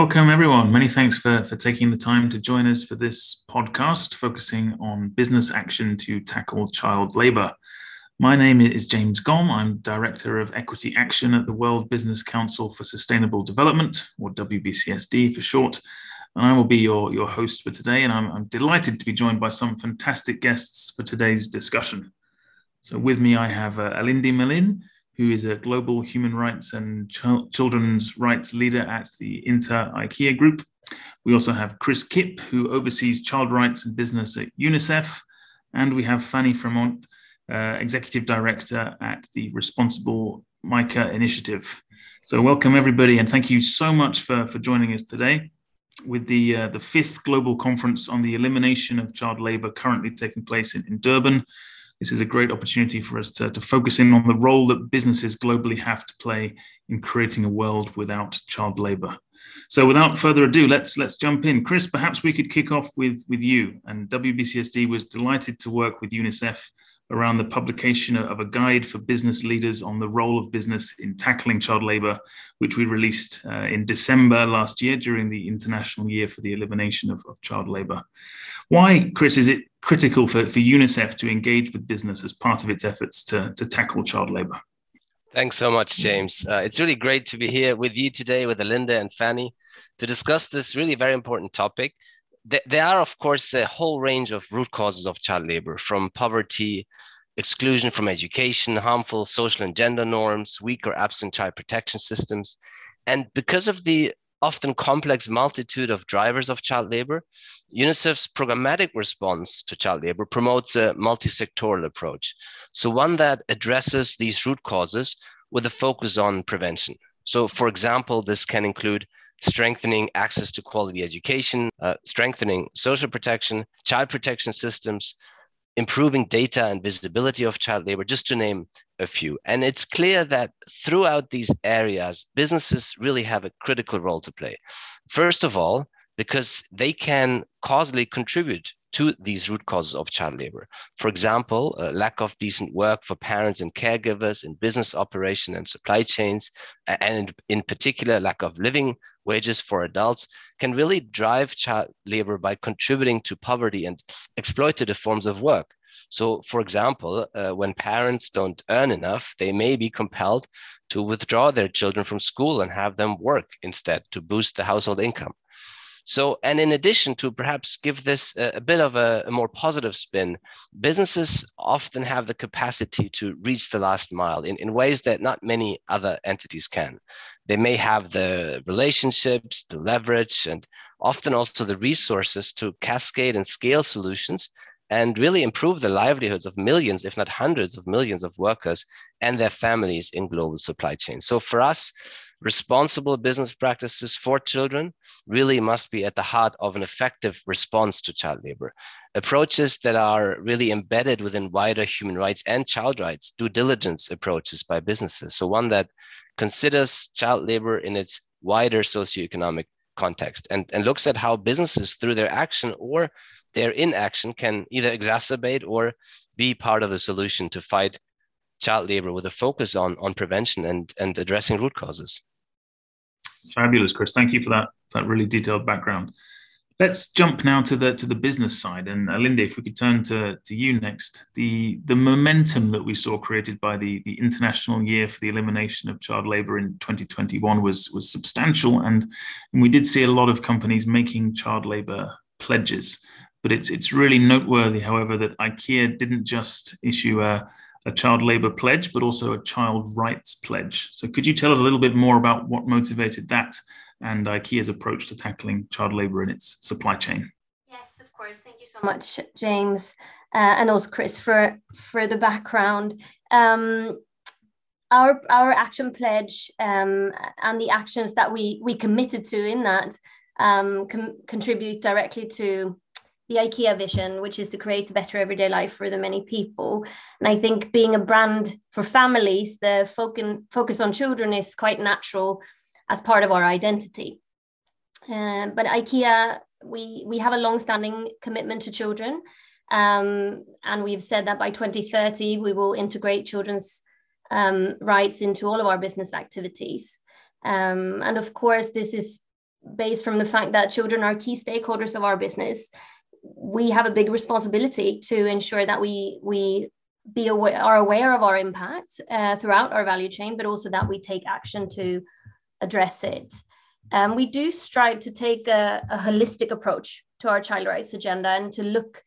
Welcome, everyone. Many thanks for, for taking the time to join us for this podcast focusing on business action to tackle child labor. My name is James Gomme. I'm Director of Equity Action at the World Business Council for Sustainable Development, or WBCSD for short. And I will be your, your host for today. And I'm, I'm delighted to be joined by some fantastic guests for today's discussion. So, with me, I have uh, Alinde Melin, who is a global human rights and ch- children's rights leader at the Inter IKEA Group. We also have Chris Kipp, who oversees child rights and business at UNICEF. And we have Fanny Fremont, uh, executive director at the Responsible MICA Initiative. So, welcome everybody, and thank you so much for, for joining us today. With the, uh, the fifth global conference on the elimination of child labor currently taking place in, in Durban, this is a great opportunity for us to, to focus in on the role that businesses globally have to play in creating a world without child labor. So without further ado, let's let's jump in. Chris, perhaps we could kick off with, with you. And WBCSD was delighted to work with UNICEF around the publication of a guide for business leaders on the role of business in tackling child labor, which we released uh, in December last year during the International Year for the Elimination of, of Child Labor. Why, Chris, is it critical for, for UNICEF to engage with business as part of its efforts to, to tackle child labor? Thanks so much, James. Uh, it's really great to be here with you today, with Alinda and Fanny, to discuss this really very important topic there are, of course, a whole range of root causes of child labor, from poverty, exclusion from education, harmful social and gender norms, weak or absent child protection systems. And because of the often complex multitude of drivers of child labor, UNICEF's programmatic response to child labor promotes a multi-sectoral approach. So one that addresses these root causes with a focus on prevention. So for example, this can include strengthening access to quality education, uh, strengthening social protection, child protection systems, improving data and visibility of child labor, just to name a few. And it's clear that throughout these areas, businesses really have a critical role to play. First of all, because they can causally contribute to these root causes of child labor. For example, lack of decent work for parents and caregivers in business operation and supply chains, and in particular, lack of living wages for adults can really drive child labor by contributing to poverty and exploitative forms of work. So, for example, uh, when parents don't earn enough, they may be compelled to withdraw their children from school and have them work instead to boost the household income. So, and in addition to perhaps give this a, a bit of a, a, more positive spin, businesses often have the capacity to reach the last mile in, in ways that not many other entities can. They may have the relationships, the leverage, and often also the resources to cascade and scale solutions and really improve the livelihoods of millions, if not hundreds of millions of workers and their families in global supply chains. So for us, responsible business practices for children really must be at the heart of an effective response to child labor. Approaches that are really embedded within wider human rights and child rights, due diligence approaches by businesses. So, one that considers child labor in its wider socioeconomic context and, and looks at how businesses, through their action or their inaction, can either exacerbate or be part of the solution to fight child labor with a focus on, on prevention and, and addressing root causes. Fabulous, Chris. Thank you for that, that really detailed background. Let's jump now to the to the business side. And uh, Alinde, if we could turn to, to you next. The the momentum that we saw created by the, the International Year for the Elimination of Child Labour in 2021 was was substantial. And, and we did see a lot of companies making child labour pledges. But it's it's really noteworthy, however, that IKEA didn't just issue a a child labour pledge, but also a child rights pledge. So, could you tell us a little bit more about what motivated that and IKEA's approach to tackling child labour in its supply chain? Yes, of course. Thank you so much, James, uh, and also Chris for for the background. Um, our our action pledge um, and the actions that we we committed to in that um, com- contribute directly to the IKEA vision, which is to create a better everyday life for the many people. And I think being a brand for families, the focus on children is quite natural as part of our identity. Uh, but IKEA, we, we have a long-standing commitment to children. Um, and we've said that by 2030, we will integrate children's um, rights into all of our business activities. Um, and of course, this is based from the fact that children are key stakeholders of our business, we have a big responsibility to ensure that we we be aware, are aware of our impact uh, throughout our value chain, but also that we take action to address it. Um, we do strive to take a, a, holistic approach to our child rights agenda and to look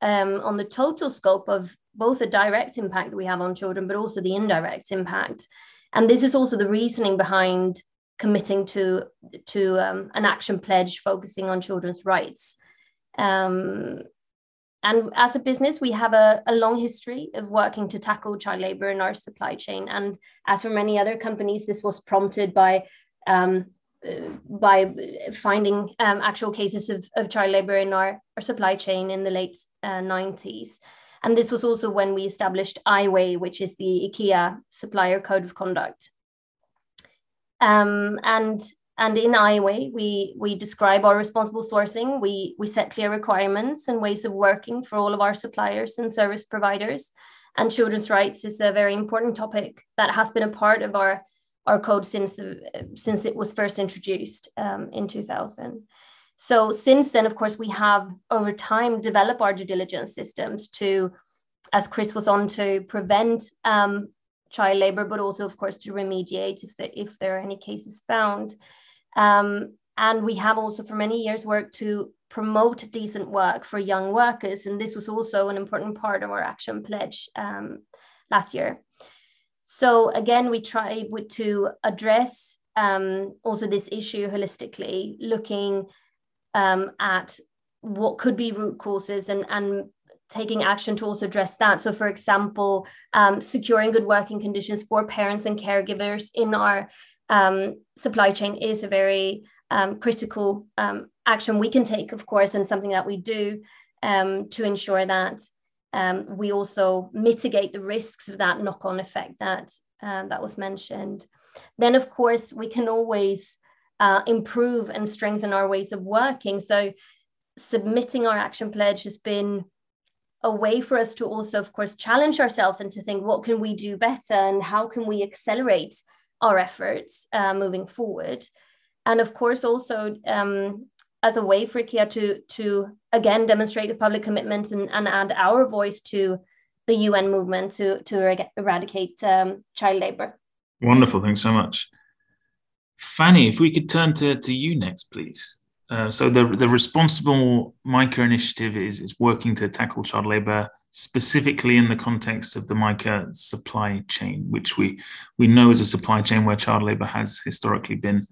um, on the total scope of both the direct impact that we have on children, but also the indirect impact. And this is also the reasoning behind committing to, to um, an action pledge focusing on children's rights. Um, and as a business, we have a, a, long history of working to tackle child labor in our supply chain. And as for many other companies, this was prompted by um, by finding um, actual cases of, of child labor in our, our supply chain in the late uh, 90s. And this was also when we established IWAY, which is the IKEA Supplier Code of Conduct. Um, and and in IWAY, we, we describe our responsible sourcing. We, we set clear requirements and ways of working for all of our suppliers and service providers. And children's rights is a very important topic that has been a part of our, our code since, the, since it was first introduced um, in 2000. So since then, of course, we have over time developed our due diligence systems to, as Chris was on, to prevent um, child labor, but also, of course, to remediate if there, if there are any cases found. Um, and we have also for many years worked to promote decent work for young workers. And this was also an important part of our action pledge um, last year. So again, we try to address um, also this issue holistically, looking um, at what could be root causes and, and taking action to also address that. So, for example, um, securing good working conditions for parents and caregivers in our um, supply chain is a very um, critical um, action we can take, of course, and something that we do um, to ensure that um, we also mitigate the risks of that knock-on effect that uh, that was mentioned. Then, of course, we can always uh, improve and strengthen our ways of working. So, submitting our action pledge has been a way for us to also, of course, challenge ourselves and to think what can we do better and how can we accelerate our efforts uh, moving forward. And of course, also um, as a way for IKEA to, to again demonstrate a public commitment and, and add our voice to the UN movement to, to eradicate um, child labor. Wonderful. Thanks so much. Fanny, if we could turn to, to you next, please. Uh, so the, the responsible Mica initiative is, is working to tackle child labor specifically in the context of the MICA supply chain, which we we know is a supply chain where child labour has historically been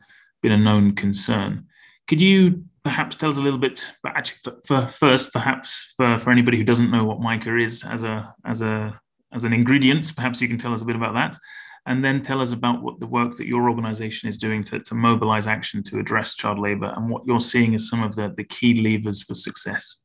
been a known concern. Could you perhaps tell us a little bit, but actually for, first, perhaps for, for anybody who doesn't know what MICA is as a as a as an ingredient, perhaps you can tell us a bit about that, and then tell us about what the work that your organisation is doing to, to mobilise action to address child labour and what you're seeing as some of the, the key levers for success.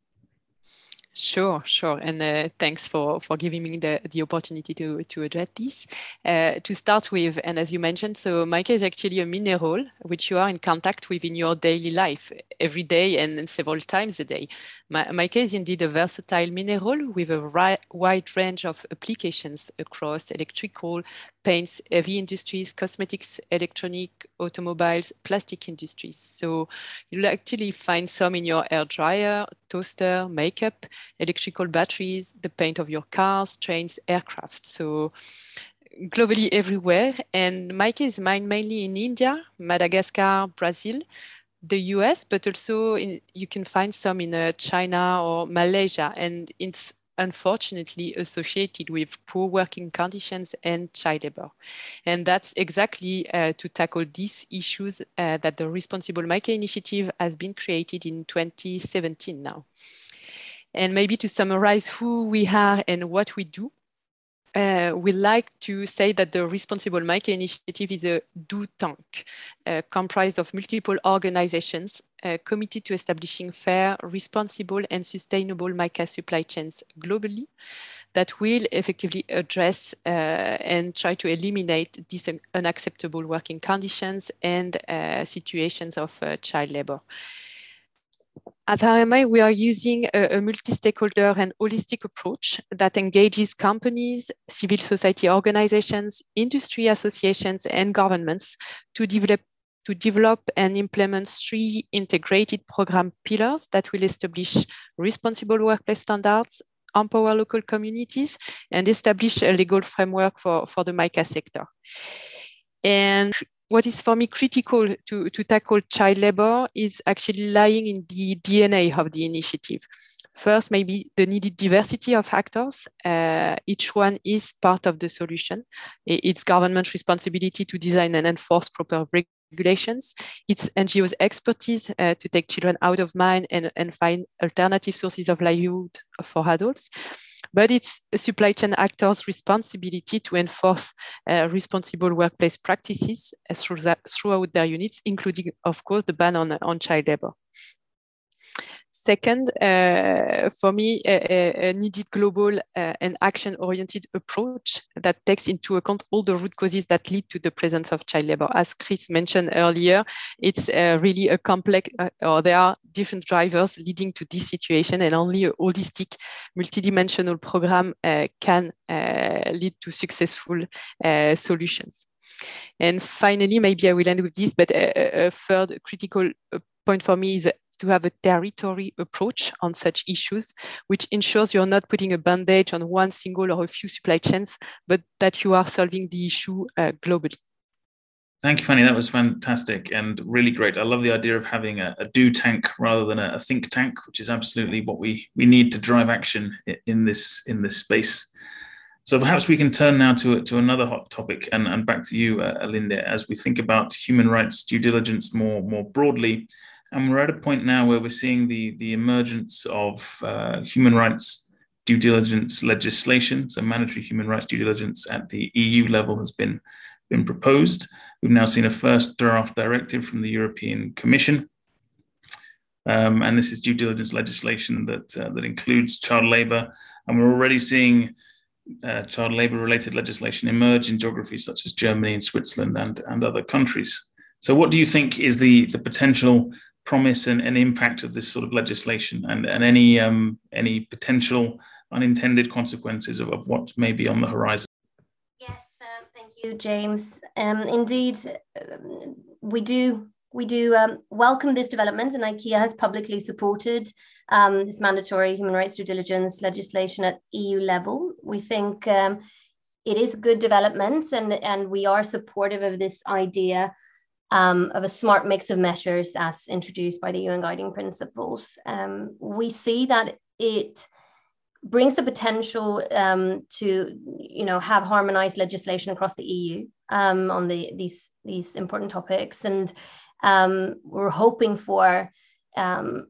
Sure, sure. And uh, thanks for, for giving me the, the opportunity to, to address this. Uh, to start with, and as you mentioned, so mica is actually a mineral which you are in contact with in your daily life every day and several times a day. Mica is indeed a versatile mineral with a wide range of applications across electrical, paints, heavy industries, cosmetics, electronic, automobiles, plastic industries. So you'll actually find some in your air dryer, toaster, makeup, electrical batteries, the paint of your cars, trains, aircraft. So globally everywhere. And mica is mined mainly in India, Madagascar, Brazil, the US, but also in, you can find some in uh, China or Malaysia. And it's unfortunately associated with poor working conditions and child labor. And that's exactly uh, to tackle these issues uh, that the Responsible MICA initiative has been created in 2017 now. And maybe to summarize who we are and what we do, uh, we like to say that the Responsible MICA initiative is a do tank uh, comprised of multiple organizations uh, committed to establishing fair, responsible, and sustainable MICA supply chains globally that will effectively address uh, and try to eliminate these unacceptable working conditions and uh, situations of uh, child labor. At RMI, we are using a, a multi-stakeholder and holistic approach that engages companies, civil society organizations, industry associations, and governments to develop to develop and implement three integrated program pillars that will establish responsible workplace standards, empower local communities, and establish a legal framework for, for the MICA sector. And what is for me critical to, to tackle child labor is actually lying in the DNA of the initiative. First, maybe the needed diversity of actors. Uh, each one is part of the solution. It's government responsibility to design and enforce proper regulations. It's NGOs' expertise uh, to take children out of mine and, and find alternative sources of livelihood for adults. But it's a supply chain actors' responsibility to enforce uh, responsible workplace practices uh, through that, throughout their units, including, of course, the ban on, on child labor. Second, uh, for me, a, a needed global uh, and action-oriented approach that takes into account all the root causes that lead to the presence of child labor. As Chris mentioned earlier, it's uh, really a complex, uh, or there are different drivers leading to this situation, and only a holistic, multidimensional program uh, can uh, lead to successful solutions. And finally, maybe I will end with this, but a, a third critical point for me is to have a territory approach on such issues, which ensures you're not putting a bandage on one single or a few supply chains, but that you are solving the issue uh, globally. Thank you, Fanny. That was fantastic and really great. I love the idea of having a, a do tank rather than a, a, think tank, which is absolutely what we we need to drive action in this in this space. So perhaps we can turn now to to another hot topic and, and back to you, uh, as we think about human rights due diligence more more broadly and we're at a point now where we're seeing the, the emergence of uh, human rights due diligence legislation. So mandatory human rights due diligence at the EU level has been, been proposed. We've now seen a first draft directive from the European Commission. Um, and this is due diligence legislation that, uh, that includes child labor. And we're already seeing uh, child labor related legislation emerge in geographies such as Germany and Switzerland and, and other countries. So, what do you think is the, the potential promise and, and impact of this sort of legislation and, and any um, any potential unintended consequences of, of what may be on the horizon? Yes, um, thank you, James. Um, indeed, um, we do we do um, welcome this development, and IKEA has publicly supported um, this mandatory human rights due diligence legislation at EU level. We think um, it is good development, and and we are supportive of this idea um, of a smart mix of measures as introduced by the UN guiding principles. Um, we see that it brings the potential um, to you know have harmonized legislation across the EU um, on the these these important topics, and um, we're hoping for um,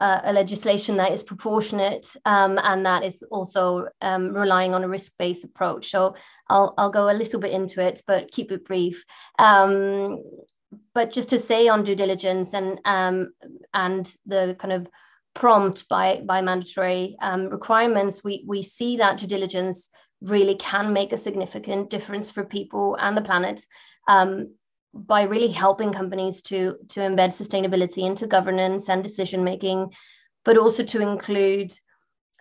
a, legislation that is proportionate um, and that is also um, relying on a risk-based approach. So I'll I'll go a little bit into it, but keep it brief. Um, but just to say on due diligence and um, and the kind of prompt by by mandatory um, requirements, we we see that due diligence really can make a significant difference for people and the planet um, by really helping companies to to embed sustainability into governance and decision making, but also to include.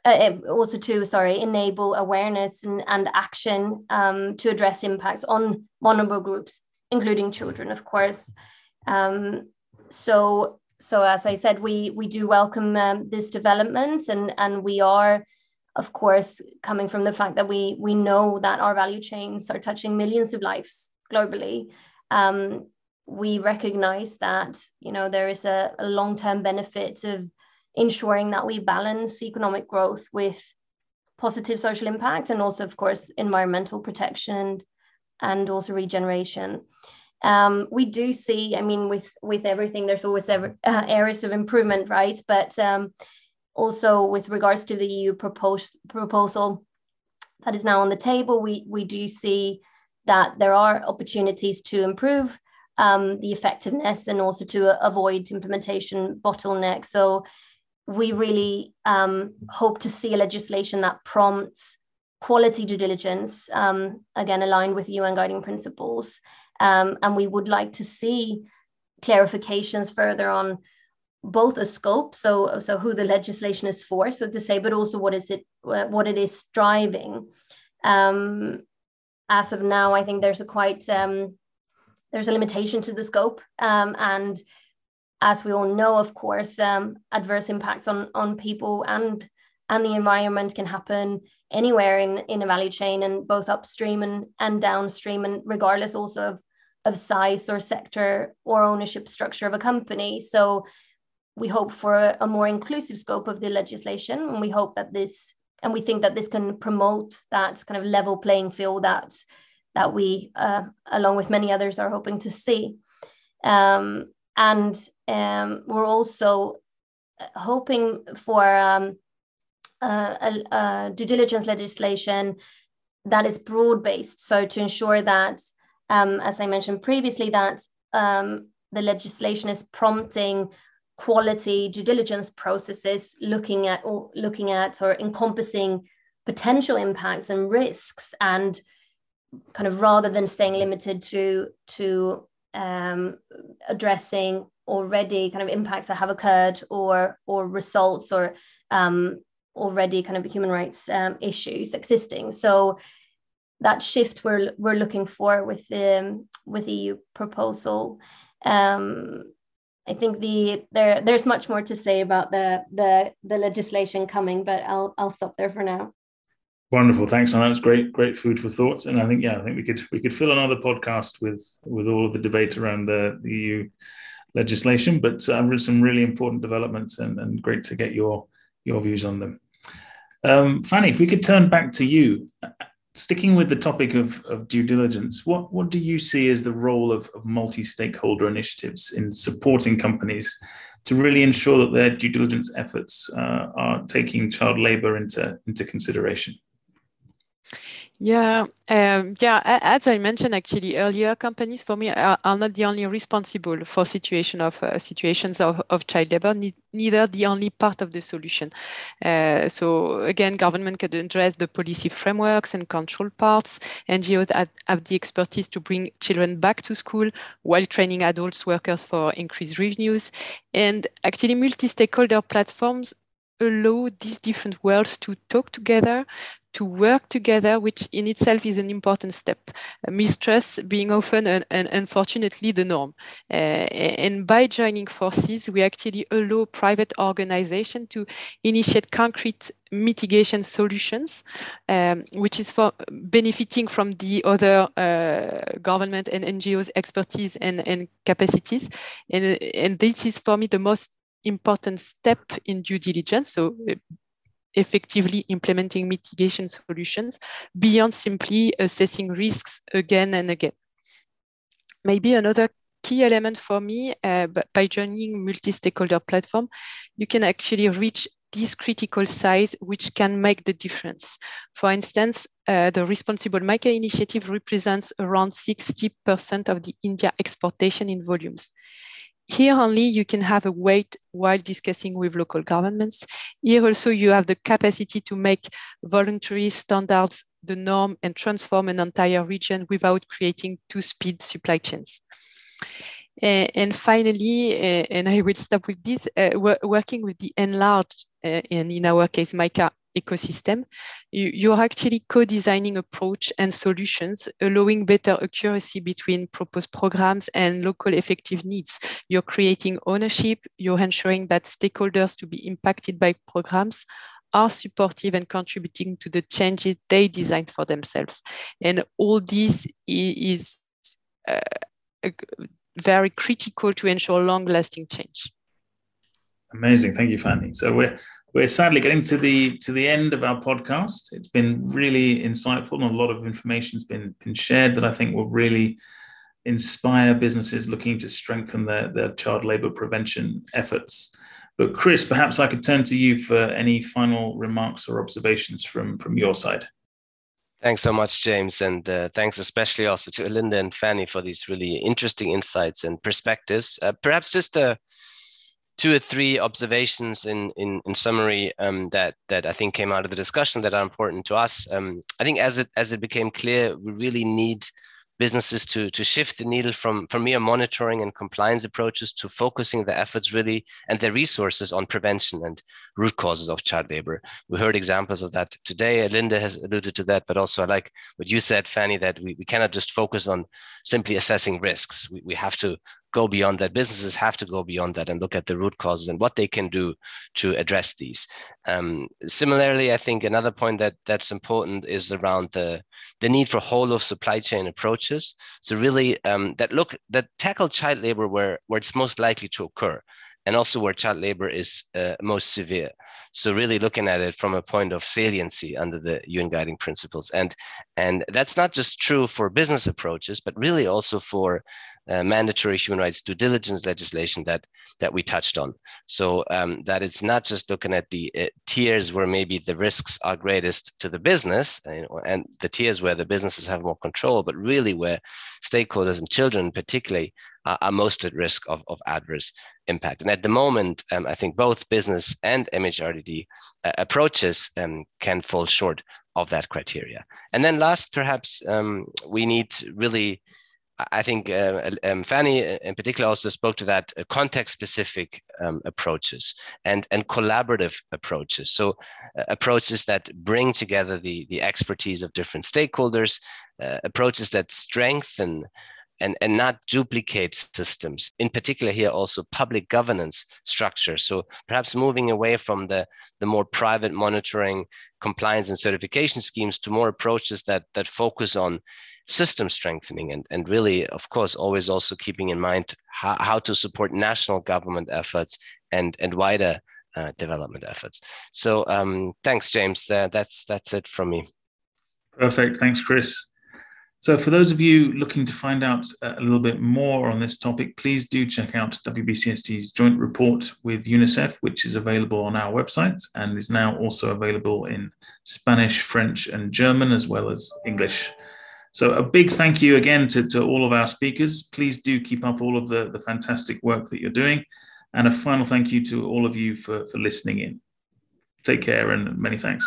Uh, also to sorry enable awareness and, and action um, to address impacts on vulnerable groups including children, of course. Um, so, so as I said, we we do welcome um, this development, and and we are, of course, coming from the fact that we we know that our value chains are touching millions of lives globally. Um, we recognize that you know there is a, a long-term benefit of ensuring that we balance economic growth with positive social impact and also of course environmental protection and also regeneration. Um, we do see, I mean, with with everything, there's always ever, uh, areas of improvement, right? But um, also with regards to the EU propose, proposal that is now on the table, we we do see that there are opportunities to improve um, the effectiveness and also to avoid implementation bottlenecks. So we really um, hope to see legislation that prompts quality due diligence, um, again, aligned with UN guiding principles. Um, and we would like to see clarifications further on both a scope, so, so who the legislation is for, so to say, but also what is it, what it is striving. Um, as of now, I think there's a quite um, there's a limitation to the scope, um, and as we all know, of course, um, adverse impacts on on people and and the environment can happen anywhere in in a value chain, and both upstream and and downstream, and regardless also of of size or sector or ownership structure of a company. So we hope for a, a more inclusive scope of the legislation, and we hope that this and we think that this can promote that kind of level playing field that that we, uh, along with many others, are hoping to see. Um, and um, we're also hoping for um, a, due diligence legislation that is broad based. So to ensure that, um, as I mentioned previously, that um, the legislation is prompting quality due diligence processes, looking at or looking at or encompassing potential impacts and risks and kind of rather than staying limited to to um, addressing already kind of impacts that have occurred or or results or um, already kind of human rights um, issues existing. So that shift we're we're looking for with the with the EU proposal. Um, I think the there there's much more to say about the the the legislation coming, but I'll I'll stop there for now. Wonderful, thanks, Anna. It's great, great food for thoughts. And I think, yeah, I think we could we could fill another podcast with with all of the debate around the, the EU legislation. But uh, some really important developments, and, and great to get your your views on them. Um, Fanny, if we could turn back to you, sticking with the topic of, of due diligence, what what do you see as the role of, of multi stakeholder initiatives in supporting companies to really ensure that their due diligence efforts uh, are taking child labour into into consideration? Yeah, um, yeah. As I mentioned actually earlier, companies for me are, are not the only responsible for situation of uh, situations of, of child labor, ne neither the only part of the solution. Uh, so again, government can address the policy frameworks and control parts. NGOs have, have the expertise to bring children back to school while training adults workers for increased revenues. And actually, multi-stakeholder platforms allow these different worlds to talk together to work together, which in itself is an important step. Uh, mistrust being often and, unfortunately the norm. Uh, and by joining forces, we actually allow private organizations to initiate concrete mitigation solutions, um, which is for benefiting from the other uh, government and NGOs expertise and, and capacities. And, and this is for me the most important step in due diligence. So uh, effectively implementing mitigation solutions beyond simply assessing risks again and again. Maybe another key element for me, uh, by joining multi-stakeholder platform, you can actually reach this critical size which can make the difference. For instance, uh, the Responsible Mica initiative represents around 60% of the India exportation in volumes. Here only you can have a weight while discussing with local governments. Here also you have the capacity to make voluntary standards the norm and transform an entire region without creating two-speed supply chains. Uh, and finally, uh, and I will stop with this, uh, working with the enlarged, and in our case, MICA ecosystem, you, you're actually co-designing approach and solutions, allowing better accuracy between proposed programs and local effective needs. You're creating ownership, you're ensuring that stakeholders to be impacted by programs are supportive and contributing to the changes they designed for themselves. And all this is uh, very critical to ensure long-lasting change. Amazing, thank you, Fanny. So we're we're sadly getting to the to the end of our podcast. It's been really insightful and a lot of information has been, been shared that I think will really inspire businesses looking to strengthen their, their child labour prevention efforts. But Chris, perhaps I could turn to you for any final remarks or observations from, from your side. Thanks so much, James, and uh, thanks especially also to Linda and Fanny for these really interesting insights and perspectives. Uh, perhaps just a two or three observations in in, in summary um, that that I think came out of the discussion that are important to us. Um, I think as it as it became clear, we really need businesses to, to shift the needle from, from mere monitoring and compliance approaches to focusing the efforts really and their resources on prevention and root causes of child labor. We heard examples of that today. Linda has alluded to that, but also I like what you said, Fanny, that we, we cannot just focus on simply assessing risks. We, we have to go beyond that. Businesses have to go beyond that and look at the root causes and what they can do to address these. Um, similarly, I think another point that that's important is around the the need for whole of supply chain approaches. So really, um, that look that tackle child labor where where it's most likely to occur and also where child labor is uh, most severe. So really looking at it from a point of saliency under the UN guiding principles. And, and that's not just true for business approaches, but really also for uh, mandatory human rights due diligence legislation that, that we touched on. So um, that it's not just looking at the uh, tiers where maybe the risks are greatest to the business and the tiers where the businesses have more control, but really where stakeholders and children particularly are, are most at risk of, of adverse impact. And at the moment, um, I think both business and MHRDD uh, approaches um, can fall short of that criteria. And then last, perhaps um, we need really, I think uh, um, Fanny uh, in particular also spoke to that uh, context-specific um, approaches and, and collaborative approaches. So uh, approaches that bring together the, the expertise of different stakeholders, uh, approaches that strengthen and, and not duplicate systems. In particular, here also public governance structure. So perhaps moving away from the, the more private monitoring, compliance, and certification schemes to more approaches that, that focus on system strengthening and, and really, of course, always also keeping in mind how, how to support national government efforts and, and wider uh, development efforts. So um, thanks, James. Uh, that's that's it from me. Perfect. Thanks, Chris. So, for those of you looking to find out uh, a little bit more on this topic, please do check out WBCSD's joint report with UNICEF, which is available on our website and is now also available in Spanish, French, and German, as well as English. So, a big thank you again to, to all of our speakers. Please do keep up all of the, the fantastic work that you're doing. And a final thank you to all of you for, for listening in. Take care and many thanks.